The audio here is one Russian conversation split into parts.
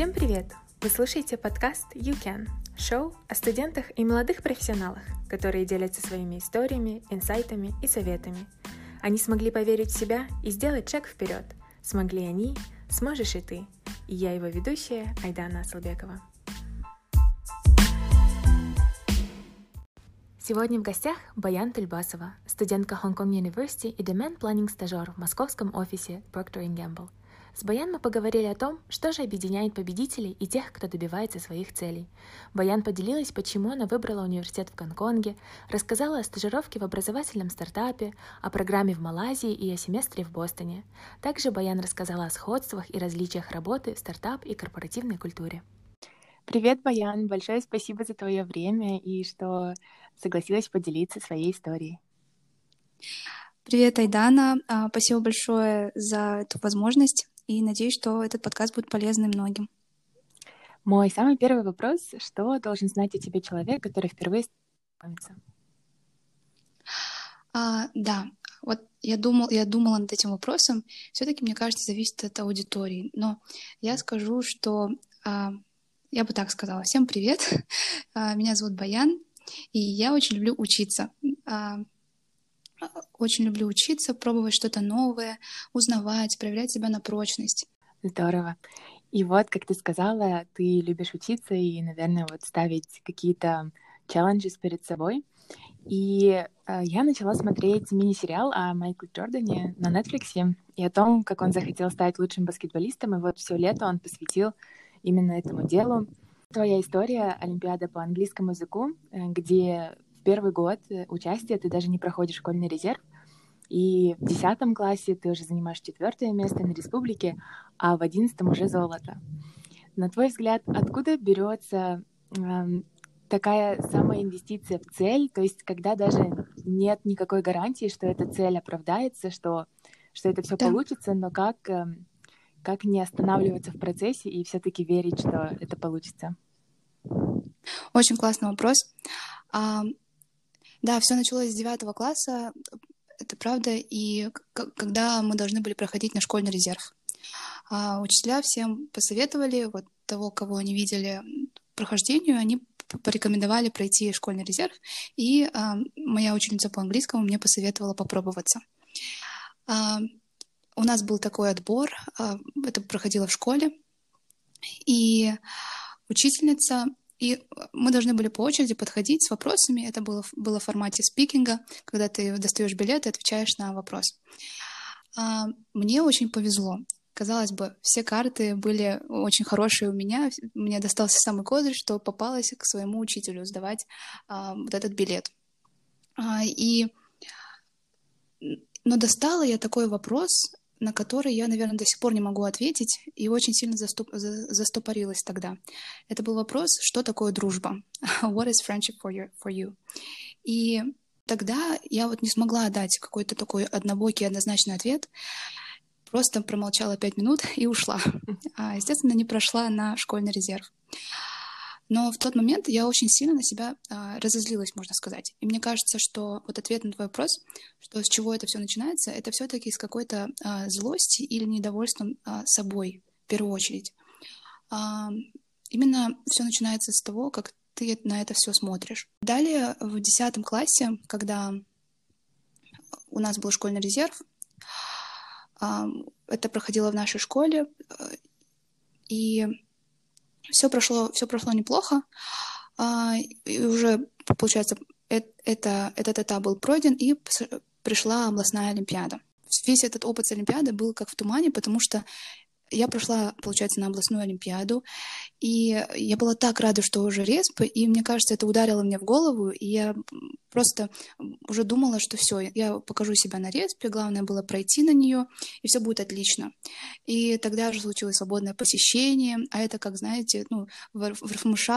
Всем привет! Вы слушаете подкаст You Can, шоу о студентах и молодых профессионалах, которые делятся своими историями, инсайтами и советами. Они смогли поверить в себя и сделать шаг вперед. Смогли они, сможешь и ты. И я его ведущая Айдана Асалбекова. Сегодня в гостях Баян Тульбасова, студентка Hong Kong University и Demand Planning стажер в московском офисе Procter Gamble. С Баян мы поговорили о том, что же объединяет победителей и тех, кто добивается своих целей. Баян поделилась, почему она выбрала университет в Гонконге, рассказала о стажировке в образовательном стартапе, о программе в Малайзии и о семестре в Бостоне. Также Баян рассказала о сходствах и различиях работы в стартап и корпоративной культуре. Привет, Баян! Большое спасибо за твое время и что согласилась поделиться своей историей. Привет, Айдана. А, спасибо большое за эту возможность и надеюсь, что этот подкаст будет полезным многим. Мой самый первый вопрос. Что должен знать о тебе человек, который впервые знакомится? А, да, вот я, думал, я думала над этим вопросом. Все-таки, мне кажется, зависит от аудитории. Но я скажу, что а, я бы так сказала. Всем привет. А, меня зовут Баян. И я очень люблю учиться. А, очень люблю учиться, пробовать что-то новое, узнавать, проверять себя на прочность. Здорово. И вот, как ты сказала, ты любишь учиться и, наверное, вот ставить какие-то челленджи перед собой. И э, я начала смотреть мини-сериал о Майкле Джордане на Netflix и о том, как он захотел стать лучшим баскетболистом, и вот все лето он посвятил именно этому делу. Твоя история — Олимпиада по английскому языку, э, где в первый год э, участия ты даже не проходишь школьный резерв, и в десятом классе ты уже занимаешь четвертое место на республике, а в одиннадцатом уже золото. На твой взгляд, откуда берется э, такая самоинвестиция в цель, то есть когда даже нет никакой гарантии, что эта цель оправдается, что, что это все да. получится, но как, э, как не останавливаться в процессе и все-таки верить, что это получится? Очень классный вопрос. Да, все началось с девятого класса, это правда, и когда мы должны были проходить на школьный резерв. А учителя всем посоветовали, вот того, кого они видели прохождению, они порекомендовали пройти школьный резерв, и а, моя ученица по английскому мне посоветовала попробоваться. А, у нас был такой отбор, а, это проходило в школе, и учительница, и мы должны были по очереди подходить с вопросами, это было, было в формате спикинга, когда ты достаешь билет и отвечаешь на вопрос. А, мне очень повезло. Казалось бы, все карты были очень хорошие у меня. Мне достался самый козырь, что попалась к своему учителю сдавать а, вот этот билет. А, и но достала я такой вопрос, на который я, наверное, до сих пор не могу ответить, и очень сильно заступ... застопорилась тогда. Это был вопрос, что такое дружба? What is friendship for you? For you? И тогда я вот не смогла дать какой-то такой однобокий, однозначный ответ, просто промолчала пять минут и ушла. А, естественно, не прошла на школьный резерв. Но в тот момент я очень сильно на себя а, разозлилась, можно сказать. И мне кажется, что вот ответ на твой вопрос, что с чего это все начинается, это все-таки с какой-то а, злости или недовольством а, собой в первую очередь. А, именно все начинается с того, как ты на это все смотришь. Далее в десятом классе, когда у нас был школьный резерв, а, это проходило в нашей школе, а, и все прошло, все прошло неплохо, а, и уже, получается, это, этот этап был пройден, и пришла областная олимпиада. Весь этот опыт с олимпиады был как в тумане, потому что я прошла, получается, на областную олимпиаду, и я была так рада, что уже респ, и мне кажется, это ударило мне в голову, и я просто уже думала, что все, я покажу себя на респе, главное было пройти на нее, и все будет отлично. И тогда же случилось свободное посещение, а это, как знаете, ну, в, РФМШ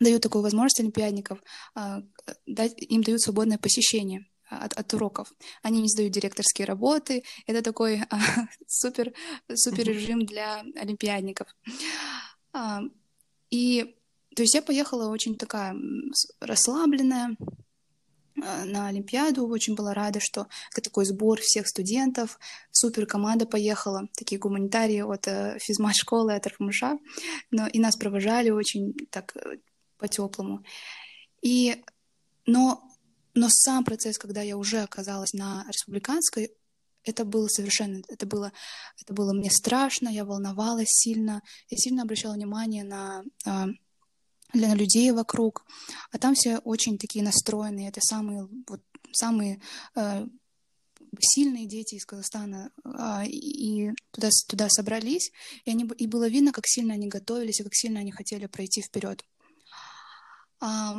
дают такую возможность олимпиадников, а, им дают свободное посещение от, от уроков. Они не сдают директорские работы. Это такой а, супер, супер режим для олимпиадников. А, и то есть я поехала очень такая расслабленная, на Олимпиаду, очень была рада, что такой сбор всех студентов, супер команда поехала, такие гуманитарии от э, физмат-школы, от РФМШ, но и нас провожали очень так э, по-теплому. И, но, но сам процесс, когда я уже оказалась на республиканской, это было совершенно, это было, это было мне страшно, я волновалась сильно, я сильно обращала внимание на а, для людей вокруг, а там все очень такие настроенные, это самые вот самые э, сильные дети из Казахстана э, и туда туда собрались, и они и было видно, как сильно они готовились и как сильно они хотели пройти вперед. А,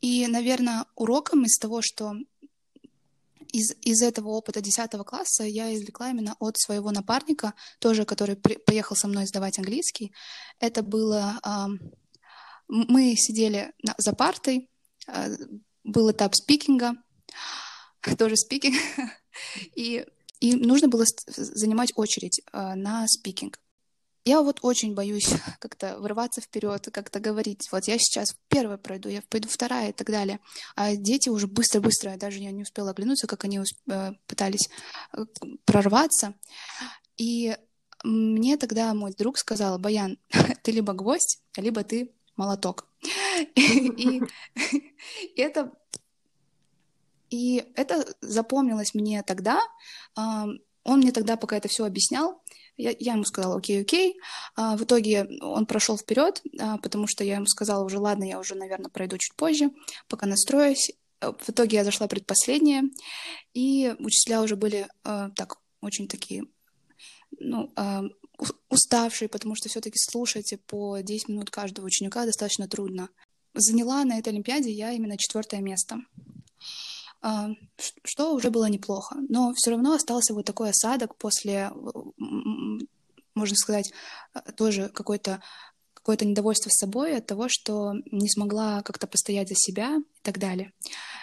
и, наверное, уроком из того, что из, из этого опыта 10 класса я извлекла именно от своего напарника, тоже, который при, поехал со мной сдавать английский. Это было... Э, мы сидели на, за партой, э, был этап спикинга, тоже спикинг, и, и нужно было занимать очередь э, на спикинг. Я вот очень боюсь как-то вырваться вперед, как-то говорить, вот я сейчас первая пройду, я пойду вторая и так далее. А дети уже быстро-быстро, даже я не успела оглянуться, как они э, пытались э, прорваться. И мне тогда мой друг сказал, Баян, ты либо гвоздь, либо ты молоток. И это и это запомнилось мне тогда. Он мне тогда, пока это все объяснял, я, я ему сказала, окей, окей. А, в итоге он прошел вперед, а, потому что я ему сказала уже, ладно, я уже, наверное, пройду чуть позже, пока настроюсь. В итоге я зашла предпоследняя, и учителя уже были а, так очень такие, ну, а, уставшие, потому что все-таки слушать по 10 минут каждого ученика достаточно трудно. Заняла на этой Олимпиаде я именно четвертое место. А, что уже было неплохо. Но все равно остался вот такой осадок после, можно сказать, а, тоже какой-то какое-то недовольство собой от того, что не смогла как-то постоять за себя и так далее.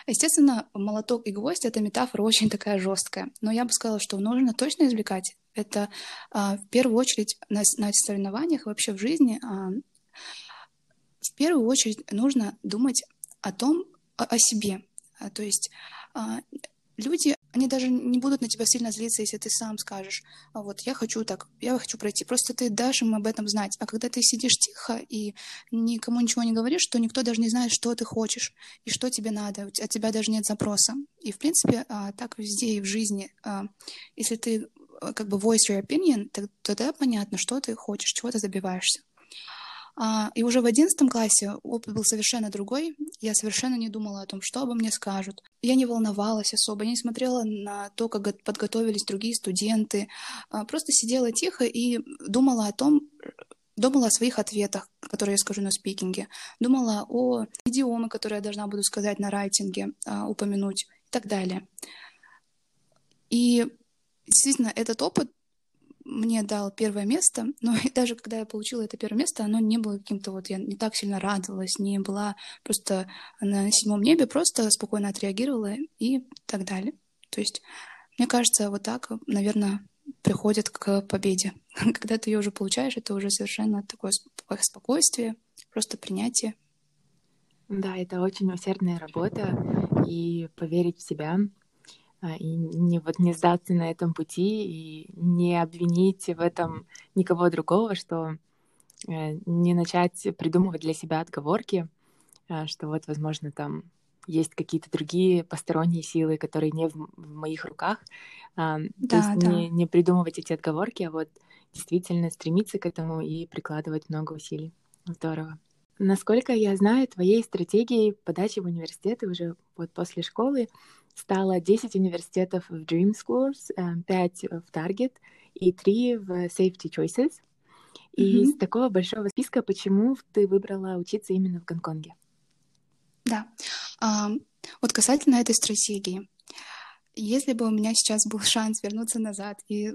Естественно, молоток и гвоздь — это метафора очень такая жесткая, но я бы сказала, что нужно точно извлекать. Это а, в первую очередь на, на соревнованиях вообще в жизни а, в первую очередь нужно думать о том, о, о себе, то есть а, люди, они даже не будут на тебя сильно злиться, если ты сам скажешь, а вот я хочу так, я хочу пройти. Просто ты дашь им об этом знать. А когда ты сидишь тихо и никому ничего не говоришь, то никто даже не знает, что ты хочешь и что тебе надо. От тебя даже нет запроса. И, в принципе, так везде и в жизни. Если ты как бы voice your opinion, тогда понятно, что ты хочешь, чего ты добиваешься. А, и уже в одиннадцатом классе опыт был совершенно другой. Я совершенно не думала о том, что обо мне скажут. Я не волновалась особо, не смотрела на то, как подготовились другие студенты. А, просто сидела тихо и думала о том, думала о своих ответах, которые я скажу на спикинге, думала о идиомы, которые я должна буду сказать на райтинге, а, упомянуть и так далее. И действительно, этот опыт мне дал первое место, но и даже когда я получила это первое место, оно не было каким-то вот, я не так сильно радовалась, не была просто на седьмом небе, просто спокойно отреагировала и так далее. То есть, мне кажется, вот так, наверное, приходит к победе. Когда ты ее уже получаешь, это уже совершенно такое спокойствие, просто принятие. Да, это очень усердная работа, и поверить в себя, и не вот не сдаться на этом пути и не обвинить в этом никого другого, что э, не начать придумывать для себя отговорки, а, что вот, возможно, там есть какие-то другие посторонние силы, которые не в, в моих руках. Да, То есть да. не, не придумывать эти отговорки, а вот действительно стремиться к этому и прикладывать много усилий. Здорово. Насколько я знаю, твоей стратегией подачи в университеты уже вот после школы стало 10 университетов в Dream Schools, 5 э, в Target и 3 в Safety Choices. И mm-hmm. из такого большого списка, почему ты выбрала учиться именно в Гонконге? Да. А, вот касательно этой стратегии. Если бы у меня сейчас был шанс вернуться назад и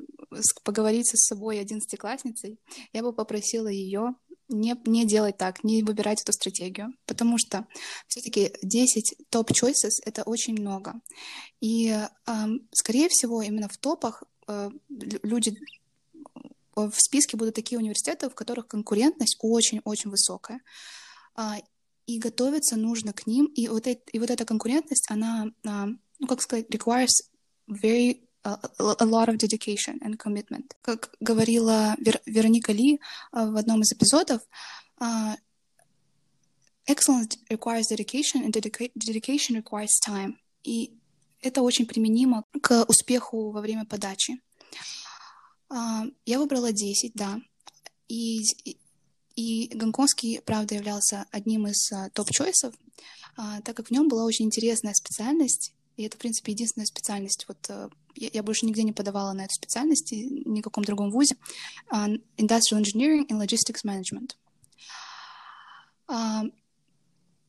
поговорить со собой одиннадцатиклассницей, я бы попросила ее не, не делать так, не выбирать эту стратегию, потому что все-таки 10 топ-choices — это очень много. И, э, скорее всего, именно в топах э, люди в списке будут такие университеты, в которых конкурентность очень-очень высокая. А, и готовиться нужно к ним. И вот, это, и вот эта конкурентность, она, ну, как сказать, requires very a lot of dedication and commitment. Как говорила Вер, Вероника Ли в одном из эпизодов, excellence requires dedication, and dedication requires time. И это очень применимо к успеху во время подачи. Я выбрала 10, да. И, и гонконгский, правда, являлся одним из топ-чойсов, так как в нем была очень интересная специальность, и это, в принципе, единственная специальность. Вот я, больше нигде не подавала на эту специальность, ни в каком другом вузе. Industrial Engineering and Logistics Management.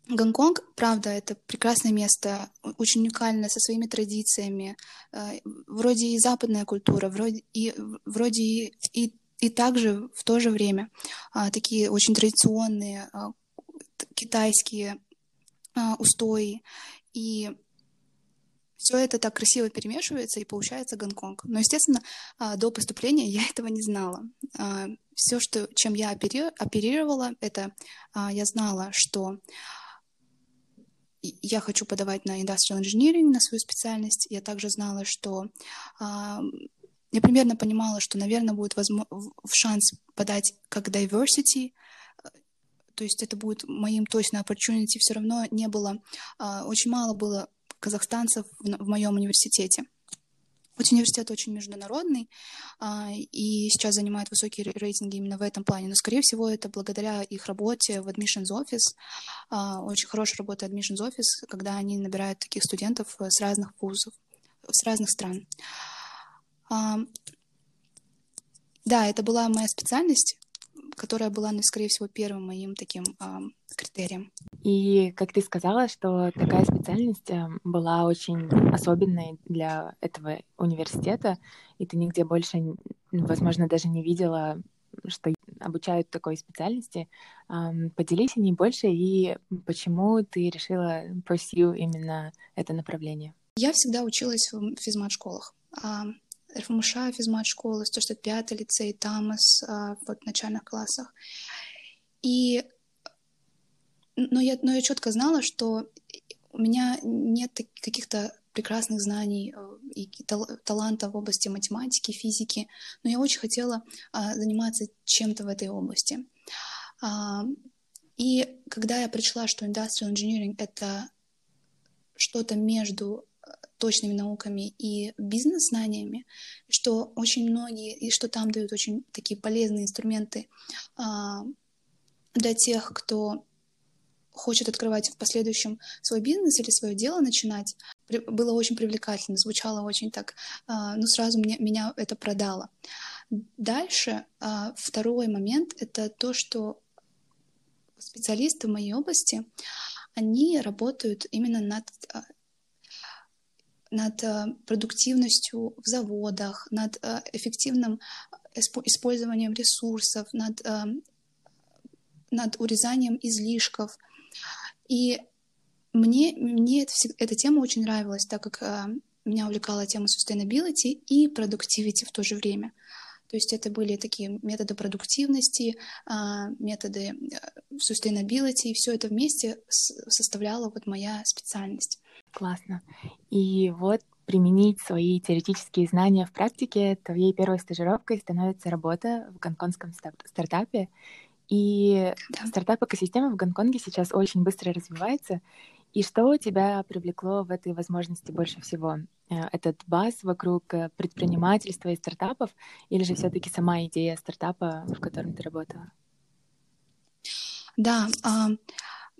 Гонконг, правда, это прекрасное место, очень уникальное, со своими традициями. Э, вроде и западная культура, вроде и, вроде и, и, и также в то же время а, такие очень традиционные а, китайские а, устои. И все это так красиво перемешивается, и получается Гонконг. Но, естественно, до поступления я этого не знала. Все, что, чем я оперировала, это я знала, что я хочу подавать на industrial engineering, на свою специальность. Я также знала, что а, я примерно понимала, что, наверное, будет возможно, шанс подать как diversity, то есть это будет моим точно opportunity. Все равно не было, а, очень мало было казахстанцев в, моем университете. Университет очень международный а, и сейчас занимает высокие рейтинги именно в этом плане, но, скорее всего, это благодаря их работе в Admissions Office. А, очень хорошая работа Admissions Office, когда они набирают таких студентов с разных вузов, с разных стран. Да, это была моя специальность, которая была, ну, скорее всего, первым моим таким критерием. И как ты сказала, что такая специальность э, была очень особенной для этого университета, и ты нигде больше, возможно, даже не видела, что обучают такой специальности. Поделись о ней больше и почему ты решила pursue именно это направление. Я всегда училась в физмат-школах. РФМШ, физмат-школы, 165 лицей, ТАМАС а, в начальных классах. И но я, но я четко знала, что у меня нет каких-то прекрасных знаний э, и таланта в области математики, физики, но я очень хотела а, заниматься чем-то в этой области. А, и когда я прочла, что industrial engineering — это что-то между точными науками и бизнес-знаниями, что очень многие, и что там дают очень такие полезные инструменты а, для тех, кто хочет открывать в последующем свой бизнес или свое дело начинать, было очень привлекательно, звучало очень так, а, ну сразу мне, меня это продало. Дальше а, второй момент — это то, что специалисты в моей области, они работают именно над над э, продуктивностью в заводах, над э, эффективным использованием ресурсов, над, э, над урезанием излишков. И мне, мне это, эта тема очень нравилась, так как меня увлекала тема sustainability и productivity в то же время. То есть это были такие методы продуктивности, методы sustainability, и все это вместе составляла вот моя специальность. Классно. И вот применить свои теоретические знания в практике, твоей первой стажировкой становится работа в гонконгском стартапе. И да. стартап-экосистема в Гонконге сейчас очень быстро развивается. И что тебя привлекло в этой возможности больше всего? Э, этот баз вокруг э, предпринимательства и стартапов, или же все-таки сама идея стартапа, в котором ты работала? Да, а,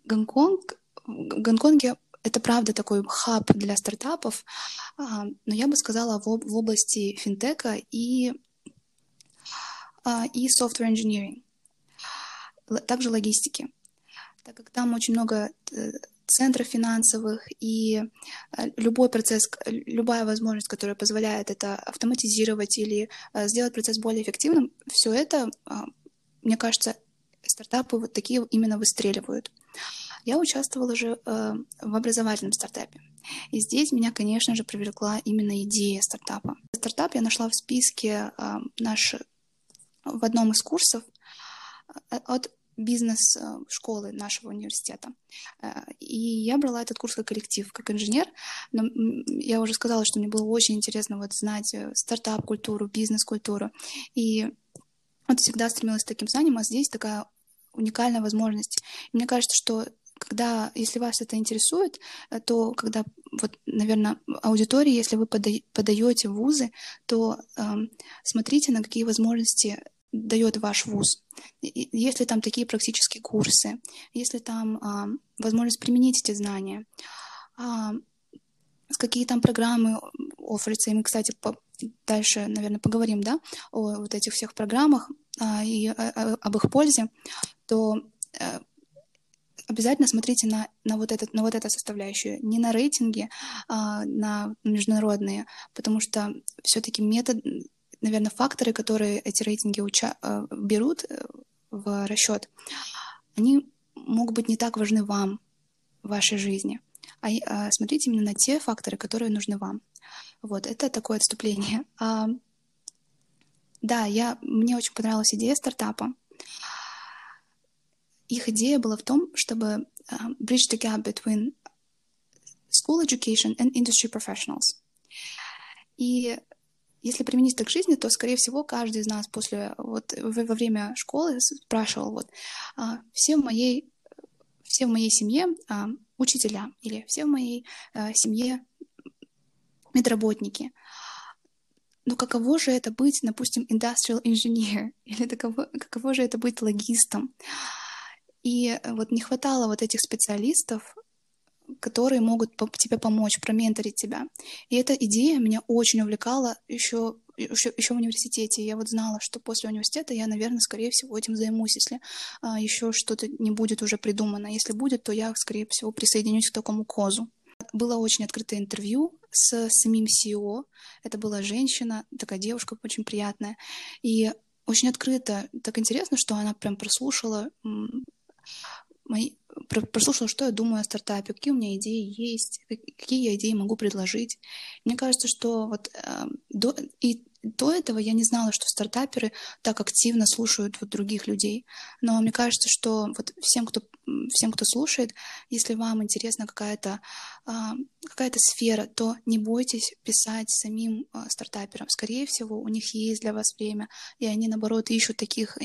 Гонконг, в Гонконге это правда такой хаб для стартапов, а, но я бы сказала в, в области финтека и, а, и software engineering, также логистики, так как там очень много э, центров финансовых и э, любой процесс, любая возможность, которая позволяет это автоматизировать или э, сделать процесс более эффективным, все это, а, мне кажется, стартапы вот такие именно выстреливают. Я участвовала же э, в образовательном стартапе. И здесь меня, конечно же, привлекла именно идея стартапа. Стартап я нашла в списке э, наш, в одном из курсов от бизнес-школы нашего университета. И я брала этот курс как коллектив, как инженер. Но я уже сказала, что мне было очень интересно вот знать стартап-культуру, бизнес-культуру. И вот всегда стремилась к таким знаниям, а здесь такая уникальная возможность. И мне кажется, что когда, если вас это интересует, э, то когда, вот, наверное, аудитории, если вы подаете вузы, то э, смотрите, на какие возможности дает ваш вуз. Если там такие практические курсы, если там э, возможность применить эти знания, э, какие там программы оферятся. И мы, кстати, по, дальше, наверное, поговорим, да, о вот этих всех программах а, и а, а, об их пользе, то а, обязательно смотрите на, на, вот этот, на вот эту составляющую, не на рейтинги, а на международные, потому что все-таки метод, наверное, факторы, которые эти рейтинги уча- а, берут э, в расчет, они могут быть не так важны вам в вашей жизни. А, а смотрите именно на те факторы, которые нужны вам. Вот, это такое отступление. А, да, я, мне очень понравилась идея стартапа. Их идея была в том, чтобы uh, bridge the gap between school education and industry professionals. И если применить это к жизни, то, скорее всего, каждый из нас после, вот, во время школы спрашивал, вот, uh, все в моей, все в моей семье uh, учителя или все в моей uh, семье медработники. Но каково же это быть, допустим, industrial engineer? Или каково, каково же это быть логистом? И вот не хватало вот этих специалистов, которые могут тебе помочь, променторить тебя. И эта идея меня очень увлекала еще, еще, еще в университете. Я вот знала, что после университета я, наверное, скорее всего этим займусь, если а, еще что-то не будет уже придумано. Если будет, то я, скорее всего, присоединюсь к такому козу. Было очень открытое интервью с самим CEO. Это была женщина, такая девушка очень приятная. И очень открыто, так интересно, что она прям прослушала мои, прослушала, что я думаю о стартапе, какие у меня идеи есть, какие я идеи могу предложить. Мне кажется, что вот э, до, и до этого я не знала, что стартаперы так активно слушают вот других людей. Но мне кажется, что вот всем, кто, всем, кто слушает, если вам интересна какая-то а, какая-то сфера, то не бойтесь писать самим а, стартаперам. Скорее всего, у них есть для вас время, и они, наоборот, ищут таких,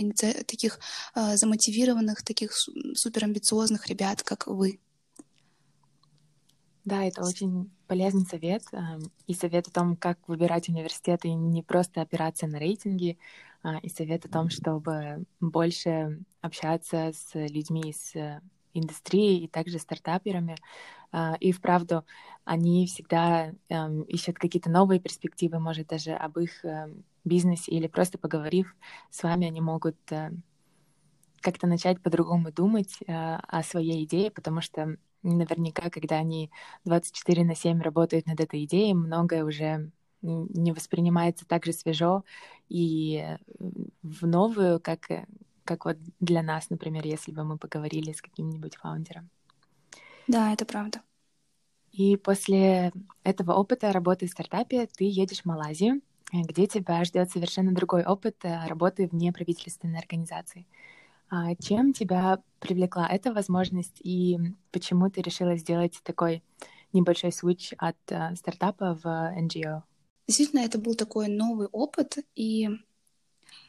таких а, замотивированных, таких суперамбициозных ребят, как вы. Да, это очень полезный совет. Эм, и совет о том, как выбирать университет, и не просто опираться на рейтинги, а, и совет о том, чтобы больше общаться с людьми из индустрии и также стартаперами. А, и вправду они всегда эм, ищут какие-то новые перспективы, может, даже об их эм, бизнесе, или просто поговорив с вами, они могут э, как-то начать по-другому думать э, о своей идее, потому что наверняка, когда они 24 на 7 работают над этой идеей, многое уже не воспринимается так же свежо и э, в новую, как, э, как вот для нас, например, если бы мы поговорили с каким-нибудь фаундером. Да, это правда. И после этого опыта работы в стартапе ты едешь в Малайзию, где тебя ждет совершенно другой опыт э, работы в неправительственной организации. А чем тебя привлекла эта возможность и почему ты решила сделать такой небольшой switch от uh, стартапа в NGO? Действительно, это был такой новый опыт, и,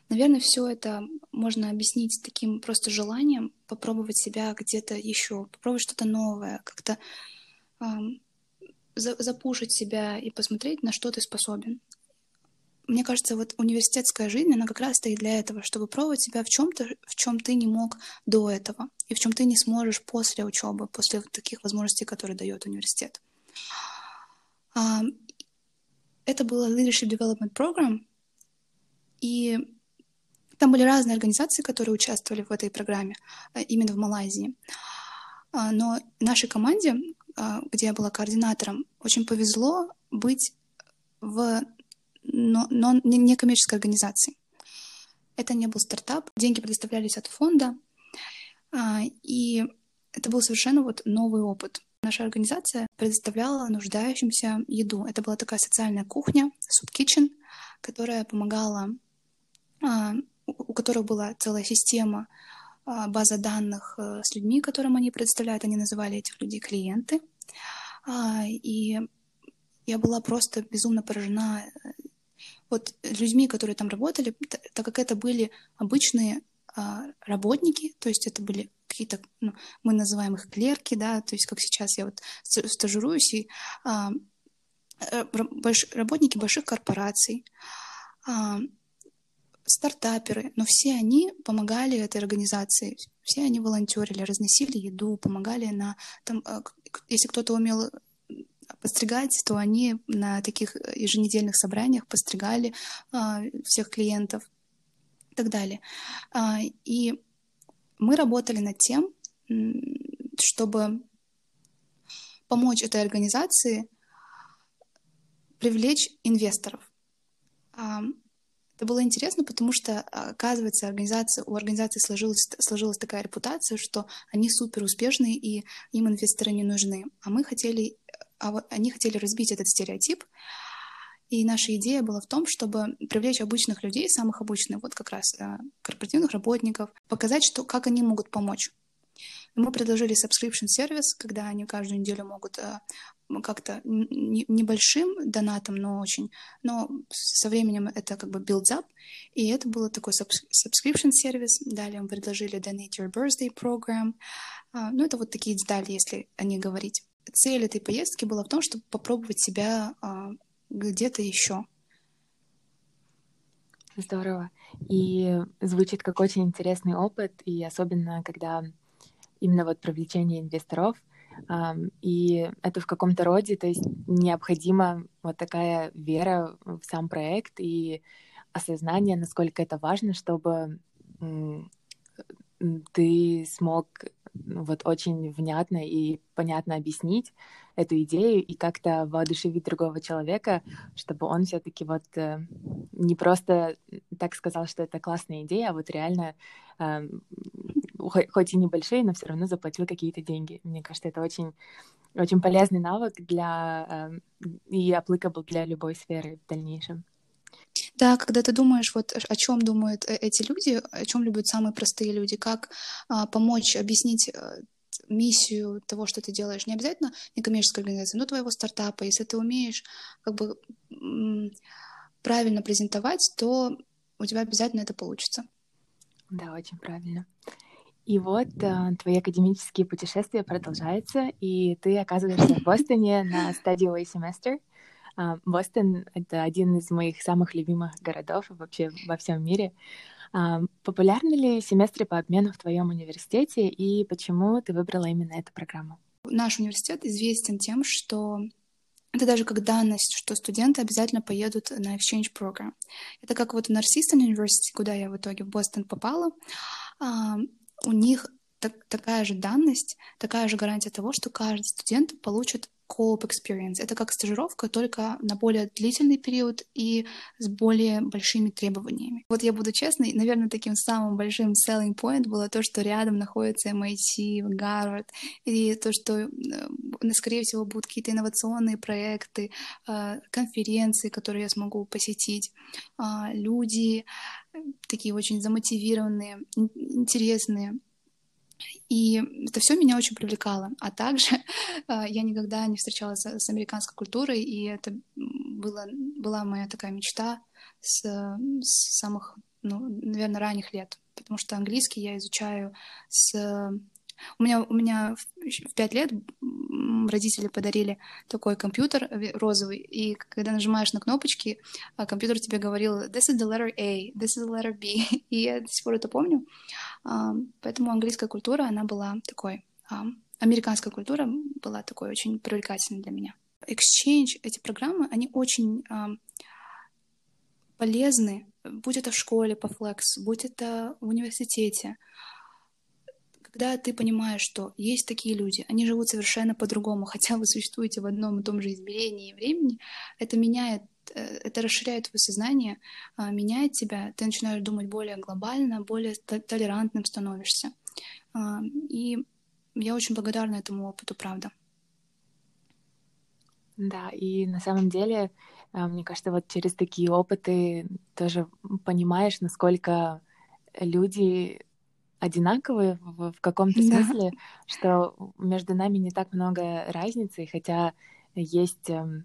наверное, все это можно объяснить таким просто желанием попробовать себя где-то еще, попробовать что-то новое, как-то эм, запушить себя и посмотреть, на что ты способен мне кажется, вот университетская жизнь, она как раз стоит для этого, чтобы пробовать себя в чем-то, в чем ты не мог до этого, и в чем ты не сможешь после учебы, после таких возможностей, которые дает университет. Это было Leadership Development Program, и там были разные организации, которые участвовали в этой программе, а, именно в Малайзии. А, но нашей команде, а, где я была координатором, очень повезло быть в но, но не, не коммерческой организации. Это не был стартап, деньги предоставлялись от фонда, а, и это был совершенно вот новый опыт. Наша организация предоставляла нуждающимся еду. Это была такая социальная кухня, kitchen, которая помогала, а, у которых была целая система база данных э, с людьми, которым они представляют. Они называли этих людей клиенты. А, и я была просто безумно поражена э, вот людьми, которые там работали, так как это были обычные а, работники, то есть это были какие-то, ну, мы называем их клерки, да, то есть как сейчас я вот стажируюсь, и а, э, больш, работники больших корпораций, а, стартаперы, но все они помогали этой организации, все они волонтерили, разносили еду, помогали на, там, а, если кто-то умел постригать, то они на таких еженедельных собраниях постригали а, всех клиентов и так далее. А, и мы работали над тем, чтобы помочь этой организации привлечь инвесторов. А, это было интересно, потому что, оказывается, организация, у организации сложилась, сложилась такая репутация, что они супер успешные и им инвесторы не нужны. А мы хотели а вот они хотели разбить этот стереотип, и наша идея была в том, чтобы привлечь обычных людей, самых обычных, вот как раз э, корпоративных работников, показать, что, как они могут помочь. Мы предложили subscription сервис, когда они каждую неделю могут э, как-то небольшим донатом, но очень, но со временем это как бы builds up, и это было такой subscription сервис. Далее мы предложили Donate Your Birthday Program. А, ну, это вот такие детали, если о них говорить цель этой поездки была в том, чтобы попробовать себя а, где-то еще. Здорово. И звучит как очень интересный опыт, и особенно когда именно вот привлечение инвесторов, и это в каком-то роде, то есть необходима вот такая вера в сам проект и осознание, насколько это важно, чтобы ты смог вот очень внятно и понятно объяснить эту идею и как-то воодушевить другого человека, чтобы он все-таки вот э, не просто так сказал, что это классная идея, а вот реально э, хоть и небольшие, но все равно заплатил какие-то деньги. Мне кажется, это очень очень полезный навык для э, и applicable для любой сферы в дальнейшем. Да, когда ты думаешь, вот о чем думают э, эти люди, о чем любят самые простые люди, как а, помочь объяснить э, миссию того, что ты делаешь, не обязательно некоммерческой организации, но твоего стартапа. Если ты умеешь как бы правильно презентовать, то у тебя обязательно это получится. Да, очень правильно. И вот э, твои академические путешествия продолжаются, и ты оказываешься в Бостоне на стадии семестр. А, Бостон — это один из моих самых любимых городов вообще во всем мире. А, популярны ли семестры по обмену в твоем университете и почему ты выбрала именно эту программу? Наш университет известен тем, что это даже как данность, что студенты обязательно поедут на exchange program. Это как вот в Northeastern University, куда я в итоге в Бостон попала, а, у них так, такая же данность, такая же гарантия того, что каждый студент получит co-op experience. Это как стажировка, только на более длительный период и с более большими требованиями. Вот я буду честной, наверное, таким самым большим selling point было то, что рядом находится MIT, Гарвард, и то, что, э, скорее всего, будут какие-то инновационные проекты, э, конференции, которые я смогу посетить, а, люди э, такие очень замотивированные, интересные. И это все меня очень привлекало. А также а, я никогда не встречалась с американской культурой, и это была, была моя такая мечта с, с самых, ну, наверное, ранних лет. Потому что английский я изучаю с у меня, у меня в пять лет родители подарили такой компьютер розовый, и когда нажимаешь на кнопочки, а, компьютер тебе говорил «This is the letter A, this is the letter B», и я до сих пор это помню. А, поэтому английская культура, она была такой, а, американская культура была такой очень привлекательной для меня. Exchange, эти программы, они очень полезны, будь это в школе по Flex, будь это в университете, когда ты понимаешь, что есть такие люди, они живут совершенно по-другому, хотя вы существуете в одном и том же измерении времени, это меняет э, это расширяет твое сознание, а, меняет тебя, ты начинаешь думать более глобально, более толерантным становишься. А, и я очень благодарна этому опыту, правда. Да, и на самом деле, а, мне кажется, вот через такие опыты тоже понимаешь, насколько люди одинаковые в, в каком-то да. смысле, что между нами не так много разницы, хотя есть э,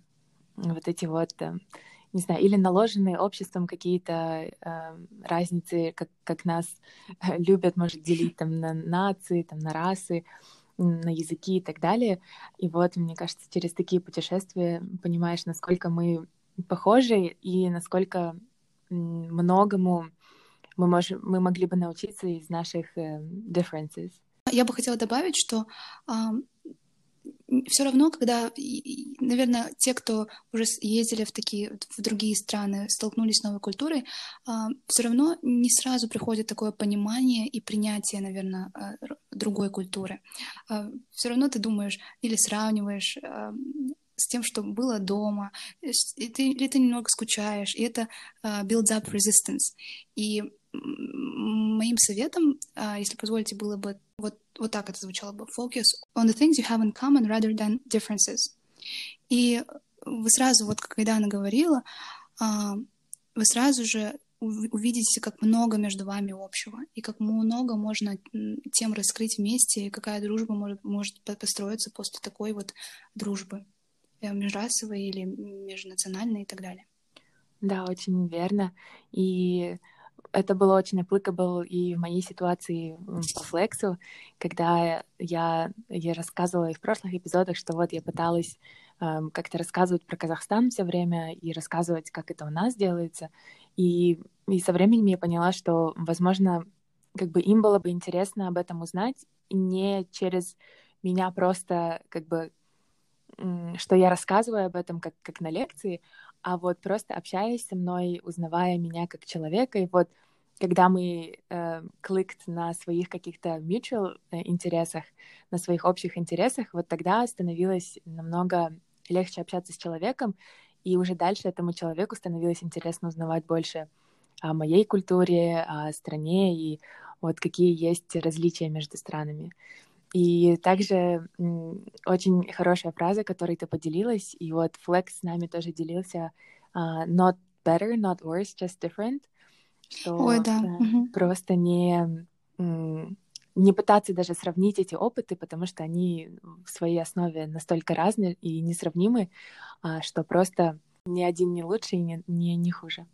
вот эти вот, э, не знаю, или наложенные обществом какие-то э, разницы, как, как нас любят, может, делить там на нации, там на расы, на языки и так далее. И вот, мне кажется, через такие путешествия понимаешь, насколько мы похожи и насколько многому мы, можем, мы могли бы научиться из наших э, differences. Я бы хотела добавить, что э, все равно, когда, наверное, те, кто уже ездили в такие, в другие страны, столкнулись с новой культурой, э, все равно не сразу приходит такое понимание и принятие, наверное, э, другой культуры. Э, все равно ты думаешь или сравниваешь э, с тем, что было дома, и ты, или ты немного скучаешь, и это uh, builds up resistance. И моим советом, uh, если позволите, было бы вот, вот так это звучало бы. Focus on the things you have in common rather than differences. И вы сразу, вот когда она говорила, uh, вы сразу же увидите, как много между вами общего, и как много можно тем раскрыть вместе, и какая дружба может, может построиться после такой вот дружбы. Э, межрасовые или межнациональные и так далее. Да, очень верно. И это было очень applicable и в моей ситуации по флексу, когда я, я рассказывала и в прошлых эпизодах, что вот я пыталась эм, как-то рассказывать про Казахстан все время и рассказывать, как это у нас делается. И, и со временем я поняла, что, возможно, как бы им было бы интересно об этом узнать не через меня просто как бы что я рассказываю об этом как, как на лекции, а вот просто общаясь со мной, узнавая меня как человека, и вот когда мы э, на своих каких-то mutual э, интересах, на своих общих интересах, вот тогда становилось намного легче общаться с человеком, и уже дальше этому человеку становилось интересно узнавать больше о моей культуре, о стране и вот какие есть различия между странами. И также очень хорошая фраза, которой ты поделилась, и вот Flex с нами тоже делился uh, not better, not worse, just different. Что Ой, да. угу. просто не, не пытаться даже сравнить эти опыты, потому что они в своей основе настолько разные и несравнимы, uh, что просто ни один не лучше и ни, ни, не хуже.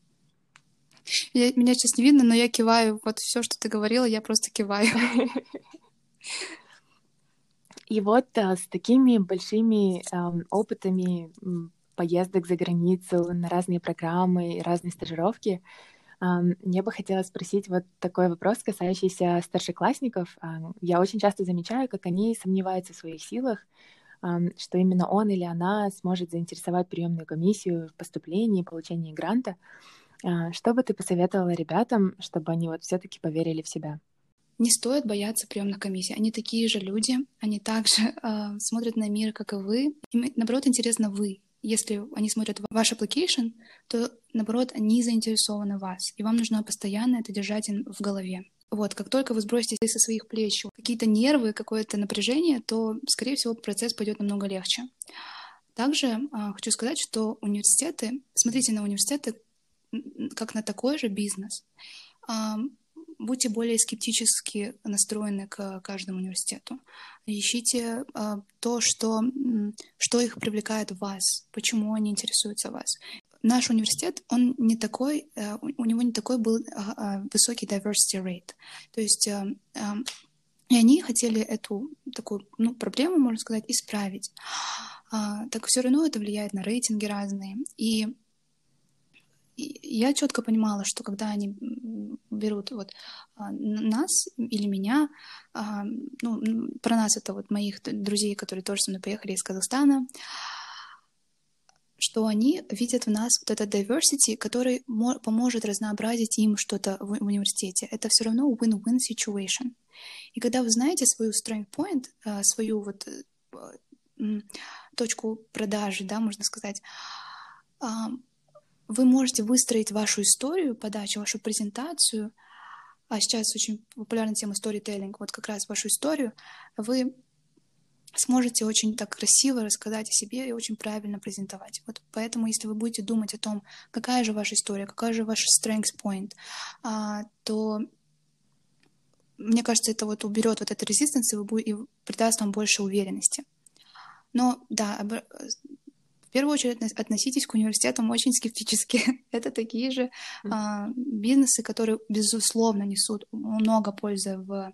Я, меня сейчас не видно, но я киваю. Вот все, что ты говорила, я просто киваю. И вот а, с такими большими а, опытами поездок за границу на разные программы, разные стажировки, а, я бы хотела спросить вот такой вопрос, касающийся старшеклассников. А, я очень часто замечаю, как они сомневаются в своих силах, а, что именно он или она сможет заинтересовать приемную комиссию в поступлении, получении гранта. А, что бы ты посоветовала ребятам, чтобы они вот все-таки поверили в себя? Не стоит бояться приемных комиссий. Они такие же люди, они также э, смотрят на мир, как и вы. Им, наоборот, интересно вы. Если они смотрят ваш application, то, наоборот, они заинтересованы в вас. И вам нужно постоянно это держать в голове. Вот, как только вы сбросите со своих плеч какие-то нервы, какое-то напряжение, то, скорее всего, процесс пойдет намного легче. Также э, хочу сказать, что университеты, смотрите на университеты как на такой же бизнес будьте более скептически настроены к каждому университету. Ищите э, то, что, что их привлекает в вас, почему они интересуются вас. Наш университет, он не такой, э, у него не такой был э, высокий diversity rate. То есть э, э, и они хотели эту такую ну, проблему, можно сказать, исправить. А, так все равно это влияет на рейтинги разные. И я четко понимала, что когда они берут вот а, нас или меня, а, ну, про нас это вот моих друзей, которые тоже со мной поехали из Казахстана, что они видят в нас вот этот diversity, который поможет разнообразить им что-то в университете. Это все равно win-win situation. И когда вы знаете свою strength point, а, свою вот э, точку продажи, да, можно сказать, вы можете выстроить вашу историю подачи, вашу презентацию, а сейчас очень популярна тема storytelling, вот как раз вашу историю, вы сможете очень так красиво рассказать о себе и очень правильно презентовать. Вот поэтому, если вы будете думать о том, какая же ваша история, какая же ваша strength point, а, то мне кажется, это вот уберет вот этот резистенс и, вы, и придаст вам больше уверенности. Но да, в первую очередь относитесь к университетам очень скептически. это такие же а, бизнесы, которые, безусловно, несут много пользы в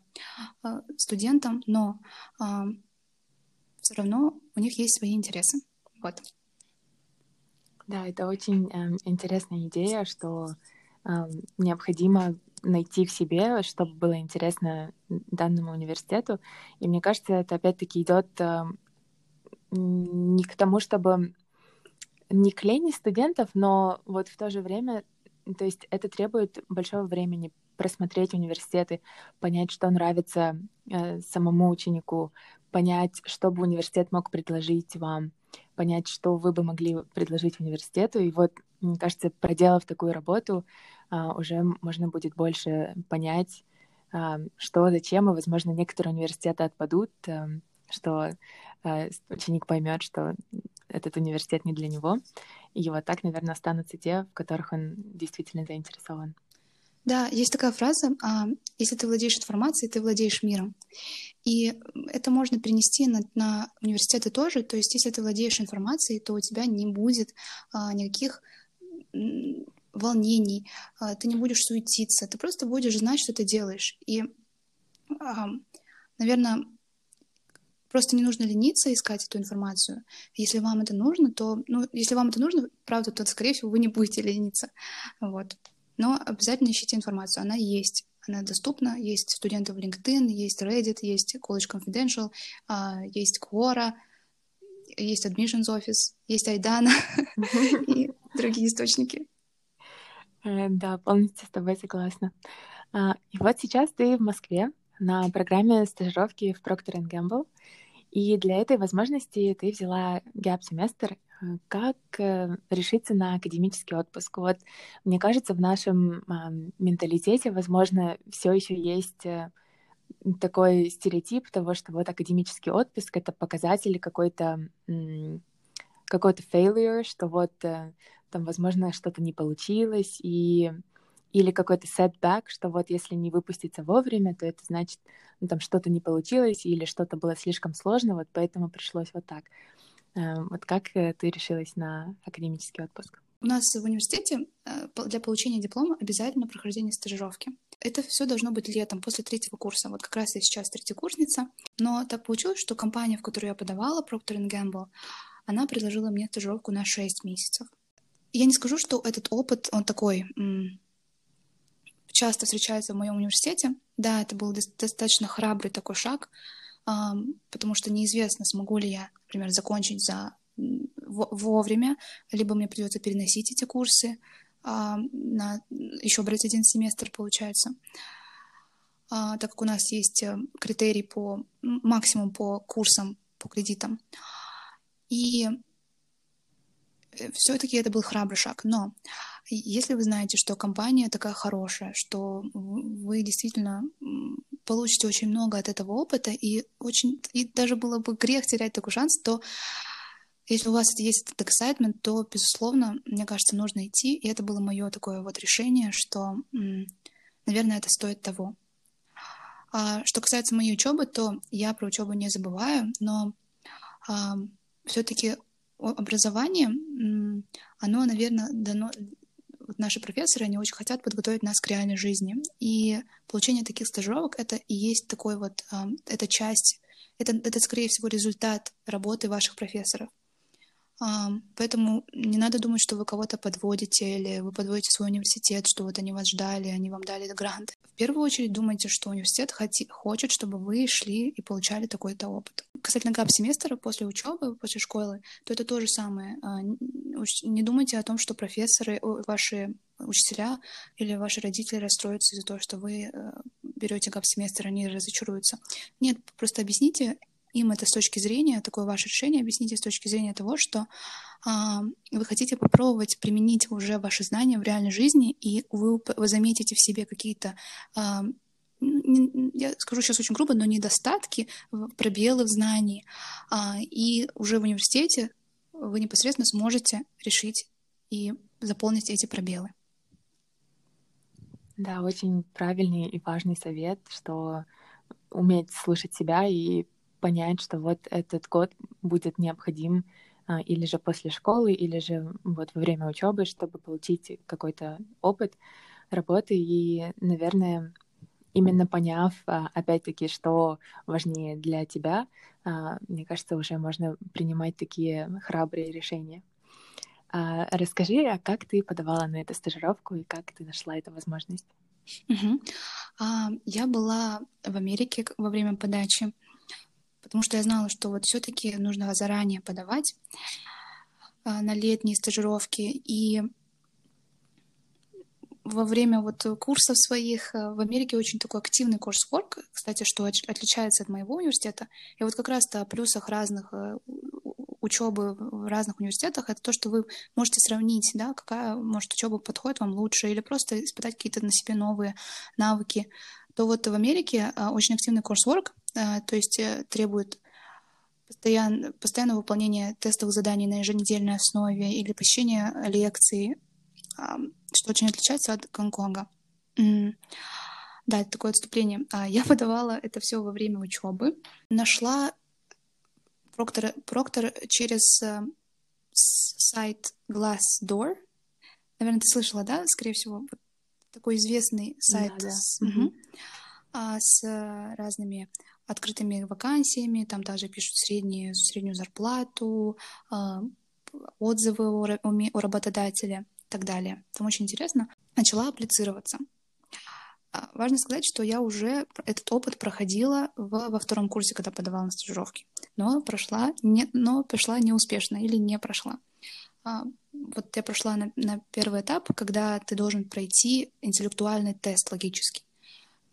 а, студентам, но а, все равно у них есть свои интересы. Вот. Да, это очень э, интересная идея, что э, необходимо найти в себе, чтобы было интересно данному университету. И мне кажется, это опять-таки идет э, не к тому, чтобы не к лени студентов, но вот в то же время, то есть это требует большого времени просмотреть университеты, понять, что нравится э, самому ученику, понять, что бы университет мог предложить вам, понять, что вы бы могли предложить университету. И вот, мне кажется, проделав такую работу, э, уже можно будет больше понять, э, что, зачем, и, возможно, некоторые университеты отпадут, э, что э, ученик поймет, что этот университет не для него. И вот так, наверное, останутся те, в которых он действительно заинтересован. Да, есть такая фраза, а, если ты владеешь информацией, ты владеешь миром. И это можно перенести на, на университеты тоже. То есть, если ты владеешь информацией, то у тебя не будет а, никаких волнений, а, ты не будешь суетиться, ты просто будешь знать, что ты делаешь. И, наверное, Просто не нужно лениться искать эту информацию. Если вам это нужно, то, ну, если вам это нужно, правда, то, скорее всего, вы не будете лениться. Вот. Но обязательно ищите информацию. Она есть. Она доступна. Есть студенты в LinkedIn, есть Reddit, есть College Confidential, а, есть Quora, есть Admissions Office, есть Айдана и другие источники. Э, да, полностью с тобой согласна. А, и вот сейчас ты в Москве на программе стажировки в Procter Gamble. И для этой возможности ты взяла gap-семестр. Э, как э, решиться на академический отпуск? Вот мне кажется, в нашем э, менталитете, возможно, все еще есть э, такой стереотип того, что вот академический отпуск — это показатель какой-то какой-то failure, что вот там, возможно, что-то не получилось, и или какой-то setback, что вот если не выпуститься вовремя, то это значит, ну, там что-то не получилось или что-то было слишком сложно, вот поэтому пришлось вот так. Эм, вот как э, ты решилась на академический отпуск? У нас в университете э, для получения диплома обязательно прохождение стажировки. Это все должно быть летом, после третьего курса. Вот как раз я сейчас третьекурсница. Но так получилось, что компания, в которую я подавала, Procter Gamble, она предложила мне стажировку на 6 месяцев. Я не скажу, что этот опыт, он такой часто встречается в моем университете. Да, это был достаточно храбрый такой шаг, потому что неизвестно, смогу ли я, например, закончить за вовремя, либо мне придется переносить эти курсы на еще брать один семестр, получается. А, так как у нас есть э, критерий по максимум по курсам, по кредитам. И э, все-таки это был храбрый шаг. Но если вы знаете, что компания такая хорошая, что вы действительно получите очень много от этого опыта, и очень и даже было бы грех терять такой шанс, то если у вас есть этот excitement, то, безусловно, мне кажется, нужно идти. И это было мое такое вот решение, что, наверное, это стоит того. А что касается моей учебы, то я про учебу не забываю, но а, все-таки образование, оно, наверное, дано вот наши профессоры, они очень хотят подготовить нас к реальной жизни. И получение таких стажировок — это и есть такой вот, э, это часть, это, это, скорее всего, результат работы ваших профессоров. Поэтому не надо думать, что вы кого-то подводите или вы подводите свой университет, что вот они вас ждали, они вам дали грант. В первую очередь думайте, что университет хоти, хочет, чтобы вы шли и получали такой-то опыт. Касательно гап-семестра после учебы, после школы, то это то же самое. А, не думайте о том, что профессоры, ваши учителя или ваши родители расстроятся из-за того, что вы э, берете гап-семестр, они разочаруются. Нет, просто объясните им это с точки зрения, такое ваше решение, объясните с точки зрения того, что а, вы хотите попробовать применить уже ваши знания в реальной жизни, и вы, вы заметите в себе какие-то а, я скажу сейчас очень грубо, но недостатки, пробелы в знании. А, и уже в университете вы непосредственно сможете решить и заполнить эти пробелы. Да, очень правильный и важный совет, что уметь слышать себя и понять, что вот этот год будет необходим а, или же после школы, или же вот во время учебы, чтобы получить какой-то опыт работы. И, наверное, именно поняв, а, опять-таки, что важнее для тебя, а, мне кажется, уже можно принимать такие храбрые решения. Расскажи, а как ты подавала на эту стажировку и как ты нашла эту возможность? Угу. Я была в Америке во время подачи потому что я знала, что вот все-таки нужно заранее подавать а, на летние стажировки. И во время вот курсов своих а, в Америке очень такой активный курс-ворк, кстати, что отличается от моего университета. И вот как раз-то о плюсах разных а, учебы в разных университетах, это то, что вы можете сравнить, да, какая, может, учеба подходит вам лучше, или просто испытать какие-то на себе новые навыки. То вот в Америке очень активный курс-ворк, Э, то есть э, требует постоян, постоянного выполнения тестовых заданий на еженедельной основе или посещения лекций, что очень отличается от Гонконга. Да, это такое отступление. А, я подавала это все во время учебы. Нашла Проктор, Проктор через э, сайт Glassdoor. Наверное, ты слышала, да, скорее всего, такой известный сайт да, да. С, угу. а, с разными открытыми вакансиями, там также пишут среднюю, среднюю зарплату, а, отзывы о, о работодателе и так далее. Там очень интересно. Начала апплицироваться. А, важно сказать, что я уже этот опыт проходила в, во втором курсе, когда подавала на стажировки. Но прошла, не, но прошла неуспешно или не прошла. А, вот я прошла на, на первый этап, когда ты должен пройти интеллектуальный тест логический.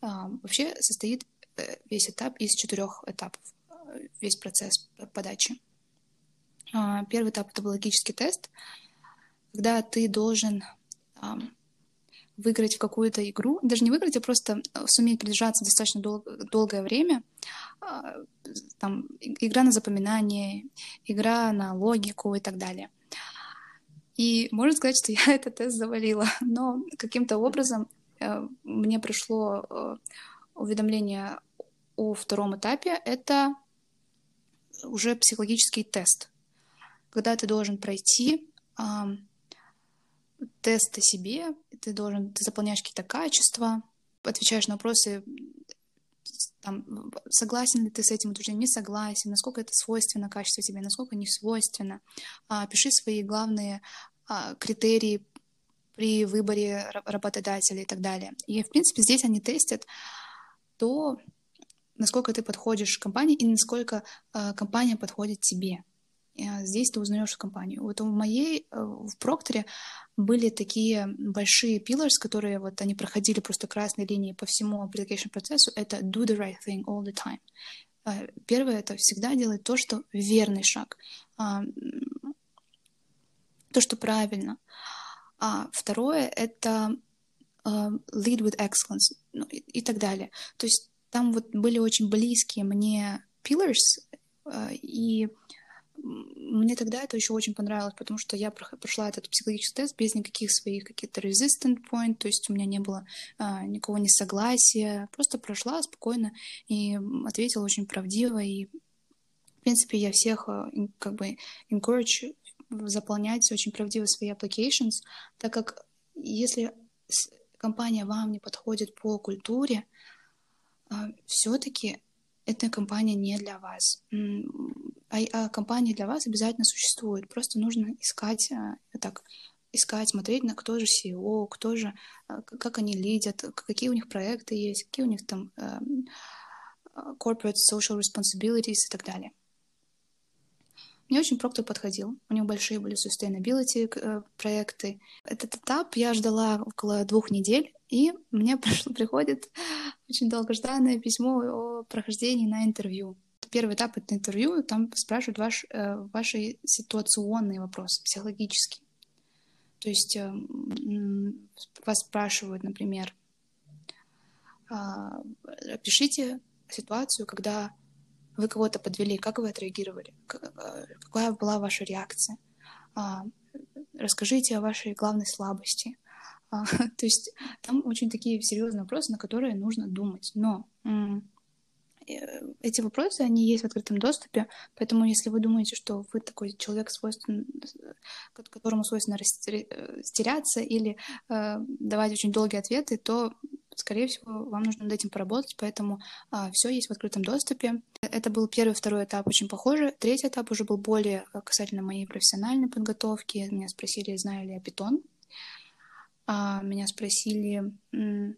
Вообще состоит Э, весь этап из четырех этапов, э, весь процесс подачи. А, первый этап это был логический тест, когда ты должен выиграть в какую-то игру, даже не выиграть, а просто э, суметь продержаться достаточно дол- долгое время. А, там, игра на запоминание, игра на логику и так далее. И можно сказать, что я этот тест завалила, но каким-то образом мне пришло уведомление о втором этапе — это уже психологический тест, когда ты должен пройти э, тест о себе, ты должен, ты заполняешь какие-то качества, отвечаешь на вопросы, там, согласен ли ты с этим утверждением, не согласен, насколько это свойственно качество тебе, насколько не свойственно. А, пиши свои главные а, критерии при выборе работодателя и так далее. И, в принципе, здесь они тестят то, насколько ты подходишь компании и насколько э, компания подходит тебе. Э, здесь ты узнаешь компанию. Вот у моей, э, в Прокторе были такие большие pillars, которые вот они проходили просто красной линией по всему application процессу. Это do the right thing all the time. Э, первое — это всегда делать то, что верный шаг, э, то, что правильно. А второе — это Uh, lead with excellence ну, и, и так далее. То есть там вот были очень близкие мне pillars, и мне тогда это еще очень понравилось, потому что я прошла этот психологический тест без никаких своих каких-то resistant point, то есть у меня не было uh, никакого несогласия, просто прошла спокойно и ответила очень правдиво, и в принципе я всех как бы encourage заполнять очень правдиво свои applications, так как если компания вам не подходит по культуре, а, все-таки эта компания не для вас. А, а компания для вас обязательно существует. Просто нужно искать, а, так, искать, смотреть на кто же CEO, кто же, как они лидят, какие у них проекты есть, какие у них там corporate social responsibilities и так далее. Мне очень Проктор подходил. У него большие были sustainability э, проекты. Этот этап я ждала около двух недель, и мне пришло, приходит очень долгожданное письмо о прохождении на интервью. Первый этап — это интервью, там спрашивают ваш, э, ваши ситуационные вопросы, психологические. То есть э, вас спрашивают, например, опишите ситуацию, когда вы кого-то подвели, как вы отреагировали? Э, какая была ваша реакция? А, расскажите о вашей главной слабости. А, то есть там очень такие серьезные вопросы, на которые нужно думать. Но Э, эти вопросы, они есть в открытом доступе, поэтому если вы думаете, что вы такой человек, свойствен, которому свойственно растеряться э, или э, давать очень долгие ответы, то, скорее всего, вам нужно над этим поработать, поэтому э, все есть в открытом доступе. Это был первый, второй этап очень похожи. Третий этап уже был более касательно моей профессиональной подготовки. Меня спросили, знаю ли я питон. А меня спросили, ну,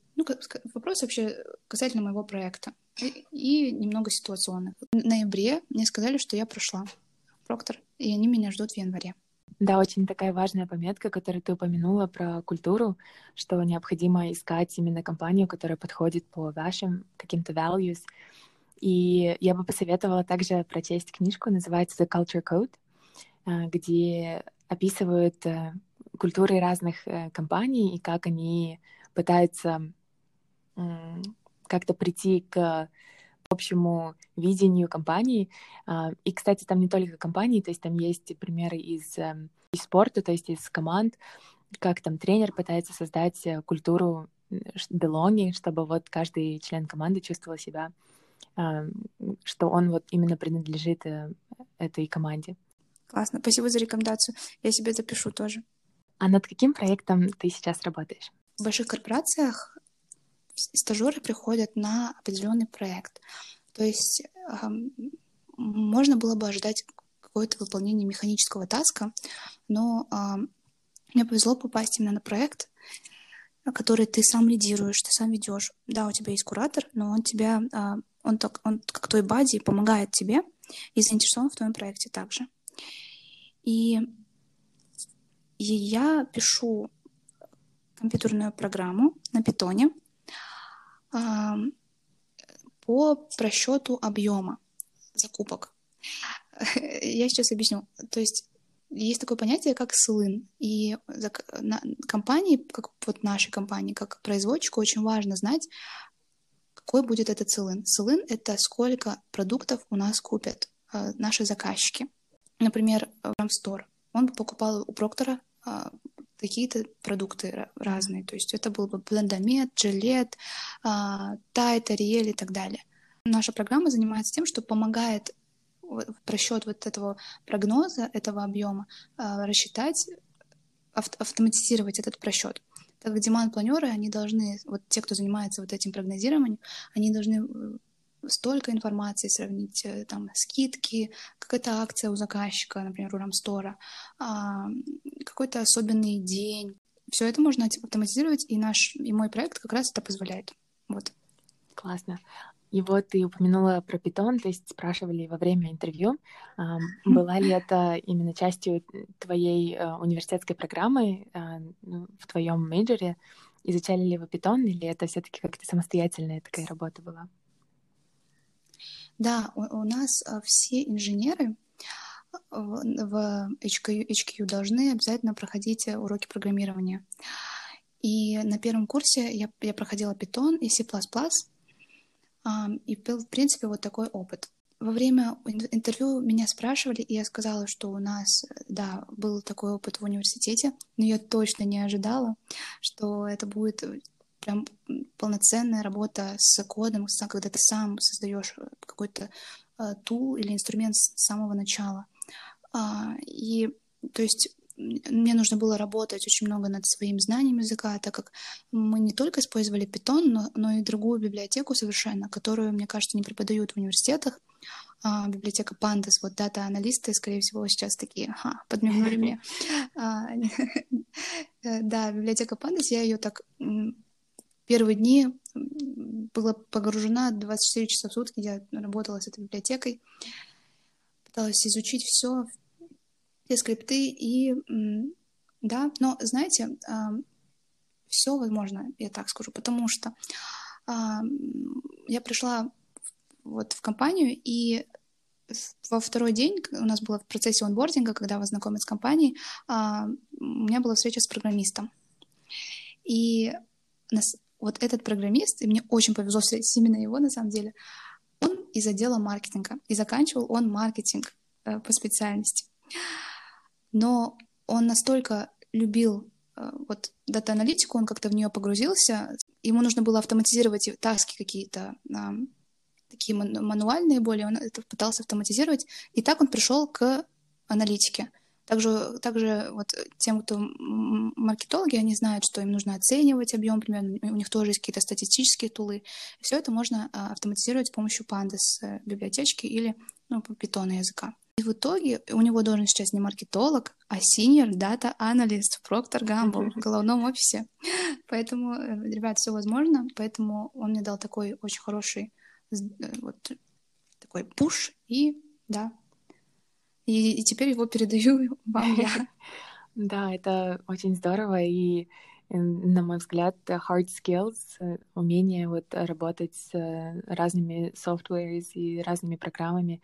вопрос вообще касательно моего проекта и немного ситуационных. В ноябре мне сказали, что я прошла Проктор, и они меня ждут в январе. Да, очень такая важная пометка, которую ты упомянула про культуру, что необходимо искать именно компанию, которая подходит по вашим каким-то values. И я бы посоветовала также прочесть книжку, называется The Culture Code, э, где описывают э, культуры разных э, компаний и как они пытаются как-то прийти к общему видению компании. А, и, кстати, там не только компании, то есть там есть примеры из, эм, из спорта, то есть из команд, как там тренер пытается создать э, культуру belonging, чтобы вот каждый член команды чувствовал себя, а, что он вот именно принадлежит э, этой команде. Классно, спасибо за рекомендацию. Я себе запишу тоже. А над каким проектом ты сейчас работаешь? В больших корпорациях стажеры приходят на определенный проект. То есть можно было бы ожидать какое-то выполнение механического таска, но мне повезло попасть именно на проект, который ты сам лидируешь, ты сам ведешь. Да, у тебя есть куратор, но он тебя, а, он, так, он как твой бади помогает тебе и заинтересован в твоем проекте также. И, и я пишу компьютерную программу на питоне, по просчету объема закупок. Я сейчас объясню. То есть есть такое понятие, как слын. И компании, как вот нашей компании, как производчику, очень важно знать, какой будет этот слын. Слын — это сколько продуктов у нас купят э, наши заказчики. Например, Рамстор. Он покупал у Проктора а, какие-то продукты разные. То есть это был бы блендомет, джилет, тайт, ариэль и так далее. Наша программа занимается тем, что помогает просчет вот этого прогноза, этого объема, а, рассчитать, автоматизировать этот просчет. Так как деман-планеры, они должны, вот те, кто занимается вот этим прогнозированием, они должны столько информации сравнить, э, там, скидки, какая-то акция у заказчика, например, у Рамстора, а, какой-то особенный день. Все это можно автоматизировать, и наш, и мой проект как раз это позволяет. Вот. Классно. И вот ты упомянула про питон, то есть спрашивали во время интервью, была ли это именно частью твоей э, университетской программы э, ну, в твоем мейджоре? Изучали ли вы питон, или это все-таки как-то самостоятельная такая работа была? Да, у, у нас а, все инженеры а, в HQ, HQ должны обязательно проходить э, уроки программирования. И на первом курсе я, я проходила Python и C++, и в принципе вот такой опыт. Во время интервью меня спрашивали, и я сказала, что у нас, да, был такой опыт в университете, но я точно не ожидала, что это будет прям полноценная работа с кодом, когда ты сам создаешь э, какой-то э, тул или инструмент с самого начала. А, и то есть мне нужно было работать очень много над своим знанием языка, так как мы не только использовали Python, но, но и другую библиотеку совершенно, которую, мне кажется, не преподают в университетах. А, библиотека Pandas, вот дата-аналисты, скорее всего, сейчас такие, ага, подмигнули мне. А, э, да, библиотека Pandas, я ее так первые дни была погружена 24 часа в сутки, я работала с этой библиотекой, пыталась изучить все, все скрипты, и да, но знаете, все возможно, я так скажу, потому что я пришла вот в компанию, и во второй день у нас было в процессе онбординга, когда вас знакомят с компанией, у меня была встреча с программистом. И вот этот программист, и мне очень повезло встретить именно его на самом деле, он из отдела маркетинга, и заканчивал он маркетинг э, по специальности. Но он настолько любил вот дата-аналитику, он как-то в нее погрузился, ему нужно было автоматизировать таски какие-то, такие мануальные более, он это пытался автоматизировать, и так он пришел к аналитике. Также, также вот тем, кто маркетологи, они знают, что им нужно оценивать объем примерно, у них тоже есть какие-то статистические тулы. Все это можно а, автоматизировать с помощью Pandas э, библиотечки или ну, питона языка. И в итоге у него должен сейчас не маркетолог, а senior data analyst в Procter Gamble в головном офисе. Поэтому, э, ребят, все возможно. Поэтому он мне дал такой очень хороший э, вот такой пуш. И да, и, и теперь его передаю вам я. Да, это очень здорово, и, э, на мой взгляд, hard skills, э, умение вот работать с э, разными softwares и разными программами,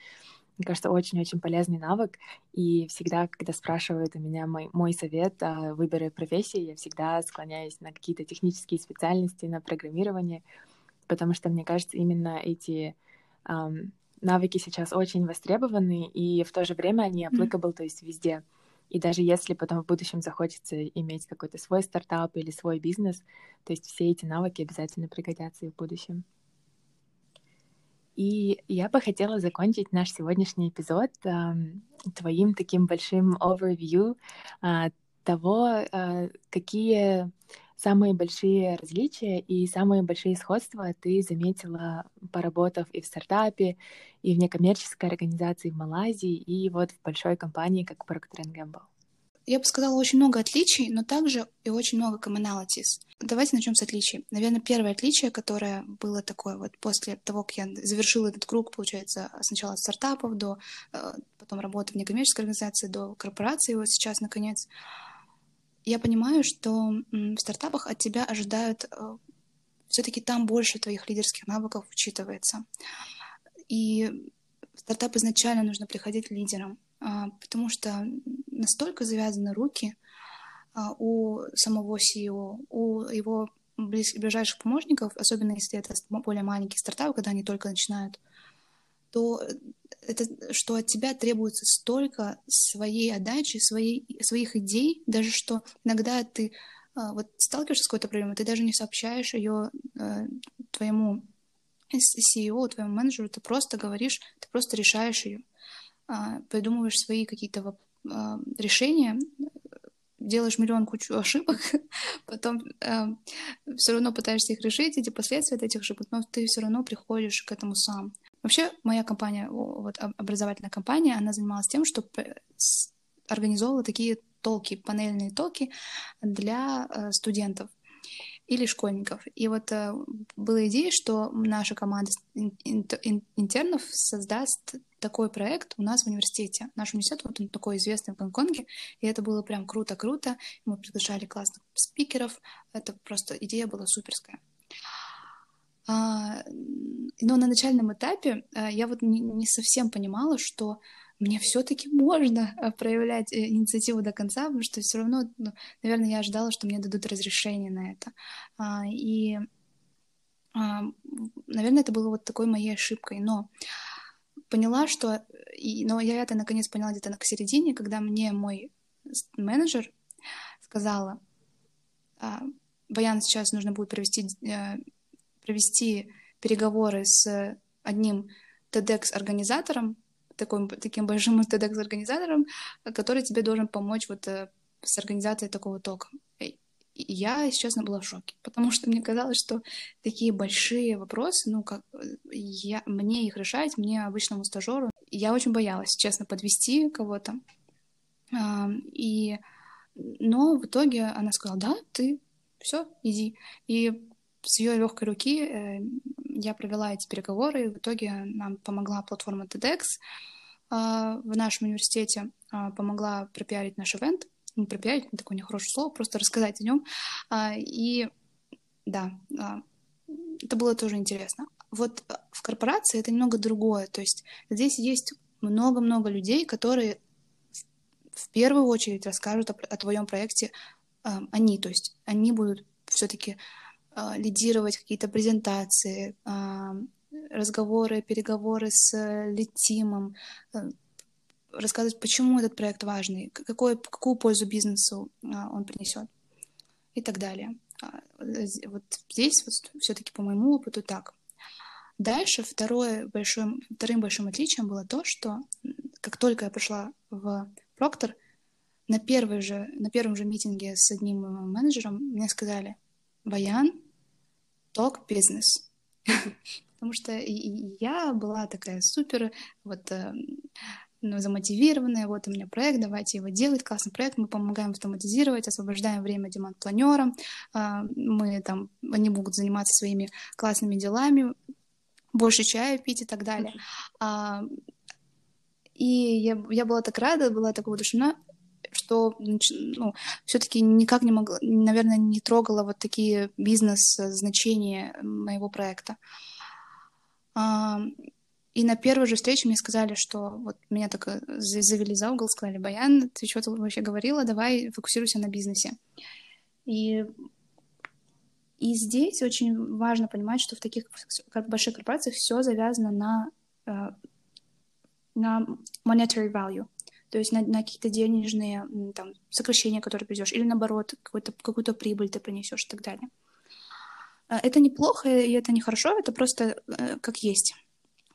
мне кажется, очень-очень полезный навык. И всегда, когда спрашивают у меня мой, мой совет о выборе профессии, я всегда склоняюсь на какие-то технические специальности, на программирование, потому что, мне кажется, именно эти um, навыки сейчас очень востребованы, и в то же время они applicable, mm-hmm. то есть везде. И даже если потом в будущем захочется иметь какой-то свой стартап или свой бизнес, то есть все эти навыки обязательно пригодятся и в будущем. И я бы хотела закончить наш сегодняшний эпизод э, твоим таким большим overview э, того, э, какие самые большие различия и самые большие сходства ты заметила, поработав и в стартапе, и в некоммерческой организации в Малайзии, и вот в большой компании, как Procter Gamble? Я бы сказала, очень много отличий, но также и очень много commonalities. Давайте начнем с отличий. Наверное, первое отличие, которое было такое вот после того, как я завершила этот круг, получается, сначала от стартапов до э, потом работы в некоммерческой организации, до корпорации, вот сейчас, наконец, я понимаю, что в стартапах от тебя ожидают э, все-таки там больше твоих лидерских навыков учитывается. И в стартап изначально нужно приходить лидером, а, потому что настолько завязаны руки а, у самого CEO, у его ближайших помощников, особенно если это более маленькие стартапы, когда они только начинают, то это, что от тебя требуется столько своей отдачи, своей, своих идей, даже что иногда ты а, вот сталкиваешься с какой-то проблемой, ты даже не сообщаешь ее э, твоему CEO, твоему менеджеру, ты просто говоришь, ты просто решаешь ее, а, придумываешь свои какие-то а, решения, делаешь миллион кучу ошибок, потом э, все равно пытаешься их решить, эти последствия от этих ошибок, но ты все равно приходишь к этому сам. Вообще, моя компания, вот образовательная компания, она занималась тем, что организовывала такие толки, панельные толки для э, студентов или школьников. И вот э, была идея, что наша команда интернов создаст такой проект у нас в университете. Наш университет, вот он такой известный в Гонконге, и это было прям круто-круто. Мы приглашали классных спикеров, это просто идея была суперская. А, но на начальном этапе а, я вот не совсем понимала, что мне все-таки можно а, проявлять э, инициативу до конца, потому что все равно, ну, наверное, я ожидала, что мне дадут разрешение на это. И, наверное, это было вот такой моей ошибкой. Но поняла, что... Но я это наконец поняла где-то к середине, когда мне мой менеджер сказала, Баян, сейчас нужно будет провести э, провести переговоры с одним TEDx-организатором, таким, таким большим TEDx-организатором, который тебе должен помочь вот э, с организацией такого тока. И я, если честно, была в шоке, потому что мне казалось, что такие большие вопросы, ну, как я, мне их решать, мне, обычному стажеру, я очень боялась, честно, подвести кого-то. И, но в итоге она сказала, да, ты, все, иди. И с ее легкой руки э, я провела эти переговоры, и в итоге нам помогла платформа TEDx а, в нашем университете, а, помогла пропиарить наш ивент, не пропиарить, это такое нехорошее слово, просто рассказать о нем. А, и да, это было тоже интересно. Вот в корпорации это немного другое, то есть здесь есть много-много людей, которые в первую очередь расскажут о, о твоем проекте они, то есть они будут все-таки лидировать какие-то презентации, а, разговоры, переговоры с литимом, э, рассказывать, почему этот проект важный, какой, какую пользу бизнесу а, он принесет. и так далее. А, вот здесь вот все-таки по моему опыту так. Дальше второе большое, вторым большим отличием было то, что как только я пришла в Проктор, на, первой же, на первом же митинге с одним менеджером мне сказали, Баян, talk business. Потому что я была такая супер, вот э, ну, замотивированная, вот у меня проект, давайте его делать, классный проект, мы помогаем автоматизировать, освобождаем время демонт-планерам, а, мы там, они могут заниматься своими классными делами, больше чая пить и так далее. А, и я, я была так рада, была так воодушевлена, что ну, все-таки никак не могла, наверное, не трогала вот такие бизнес-значения моего проекта. А, и на первой же встрече мне сказали, что вот меня так э, завели за угол, сказали, Баян, ты что то вообще говорила, давай фокусируйся на бизнесе. И, и здесь очень важно понимать, что в таких больших корпорациях все завязано на, э, на monetary value, то есть на, на какие-то денежные там, сокращения, которые придешь, или наоборот, какую-то какую прибыль ты принесешь и так далее. Э, это неплохо и это не хорошо, это просто как есть.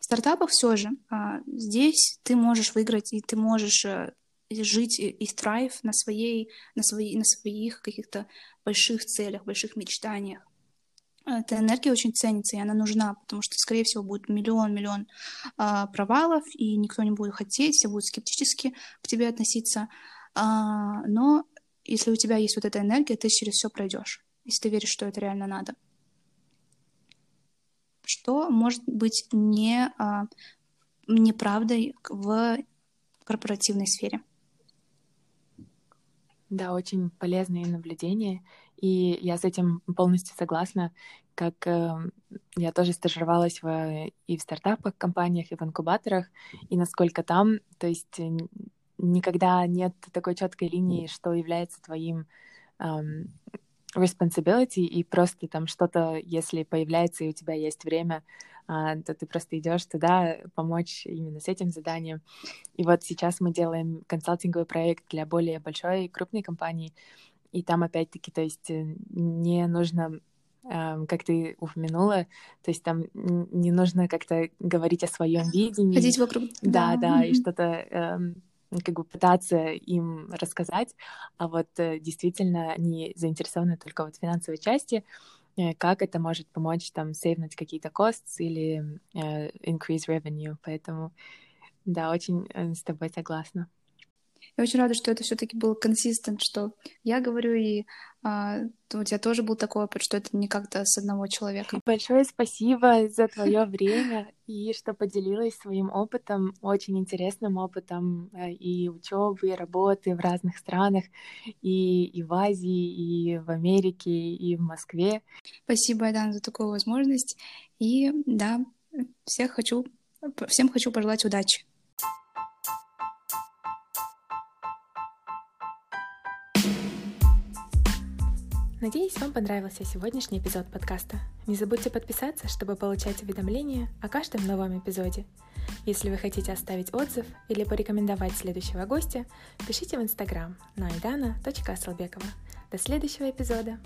В стартапах все же а, здесь ты можешь выиграть, и ты можешь а, жить и, и на, своей, на, своей, на своих каких-то больших целях, больших мечтаниях. Эта энергия очень ценится, и она нужна, потому что, скорее всего, будет миллион-миллион а, провалов, и никто не будет хотеть, все будут скептически к тебе относиться. А, но если у тебя есть вот эта энергия, ты через все пройдешь, если ты веришь, что это реально надо что может быть не, а, неправдой в корпоративной сфере. Да, очень полезные наблюдения, и я с этим полностью согласна. Как э, я тоже стажировалась в, и в стартапах, компаниях, и в инкубаторах, и насколько там, то есть никогда нет такой четкой линии, что является твоим эм, responsibility, и просто там что-то, если появляется и у тебя есть время, а, то ты просто идешь туда помочь именно с этим заданием. И вот сейчас мы делаем консалтинговый проект для более большой, крупной компании, и там опять-таки, то есть э, не нужно как ты упомянула, то есть там не нужно как-то говорить о своем видении. Ходить вокруг. Да, да, да и что-то эм, как бы пытаться им рассказать, а вот э, действительно они заинтересованы только вот в финансовой части, э, как это может помочь там сейвнуть какие-то costs или uh, increase revenue, поэтому да, очень с тобой согласна. Я очень рада, что это все-таки был консистент, что я говорю, и а, у тебя тоже был такой опыт, что это не как-то с одного человека. Большое спасибо за твое время и что поделилась своим опытом, очень интересным опытом э, и учебы, и работы в разных странах, и, и в Азии, и в Америке, и в Москве. Спасибо, Айдан, за такую возможность. И да, всех хочу, всем хочу пожелать удачи. Надеюсь, вам понравился сегодняшний эпизод подкаста. Не забудьте подписаться, чтобы получать уведомления о каждом новом эпизоде. Если вы хотите оставить отзыв или порекомендовать следующего гостя, пишите в Инстаграм на aidana.asalbekova. До следующего эпизода!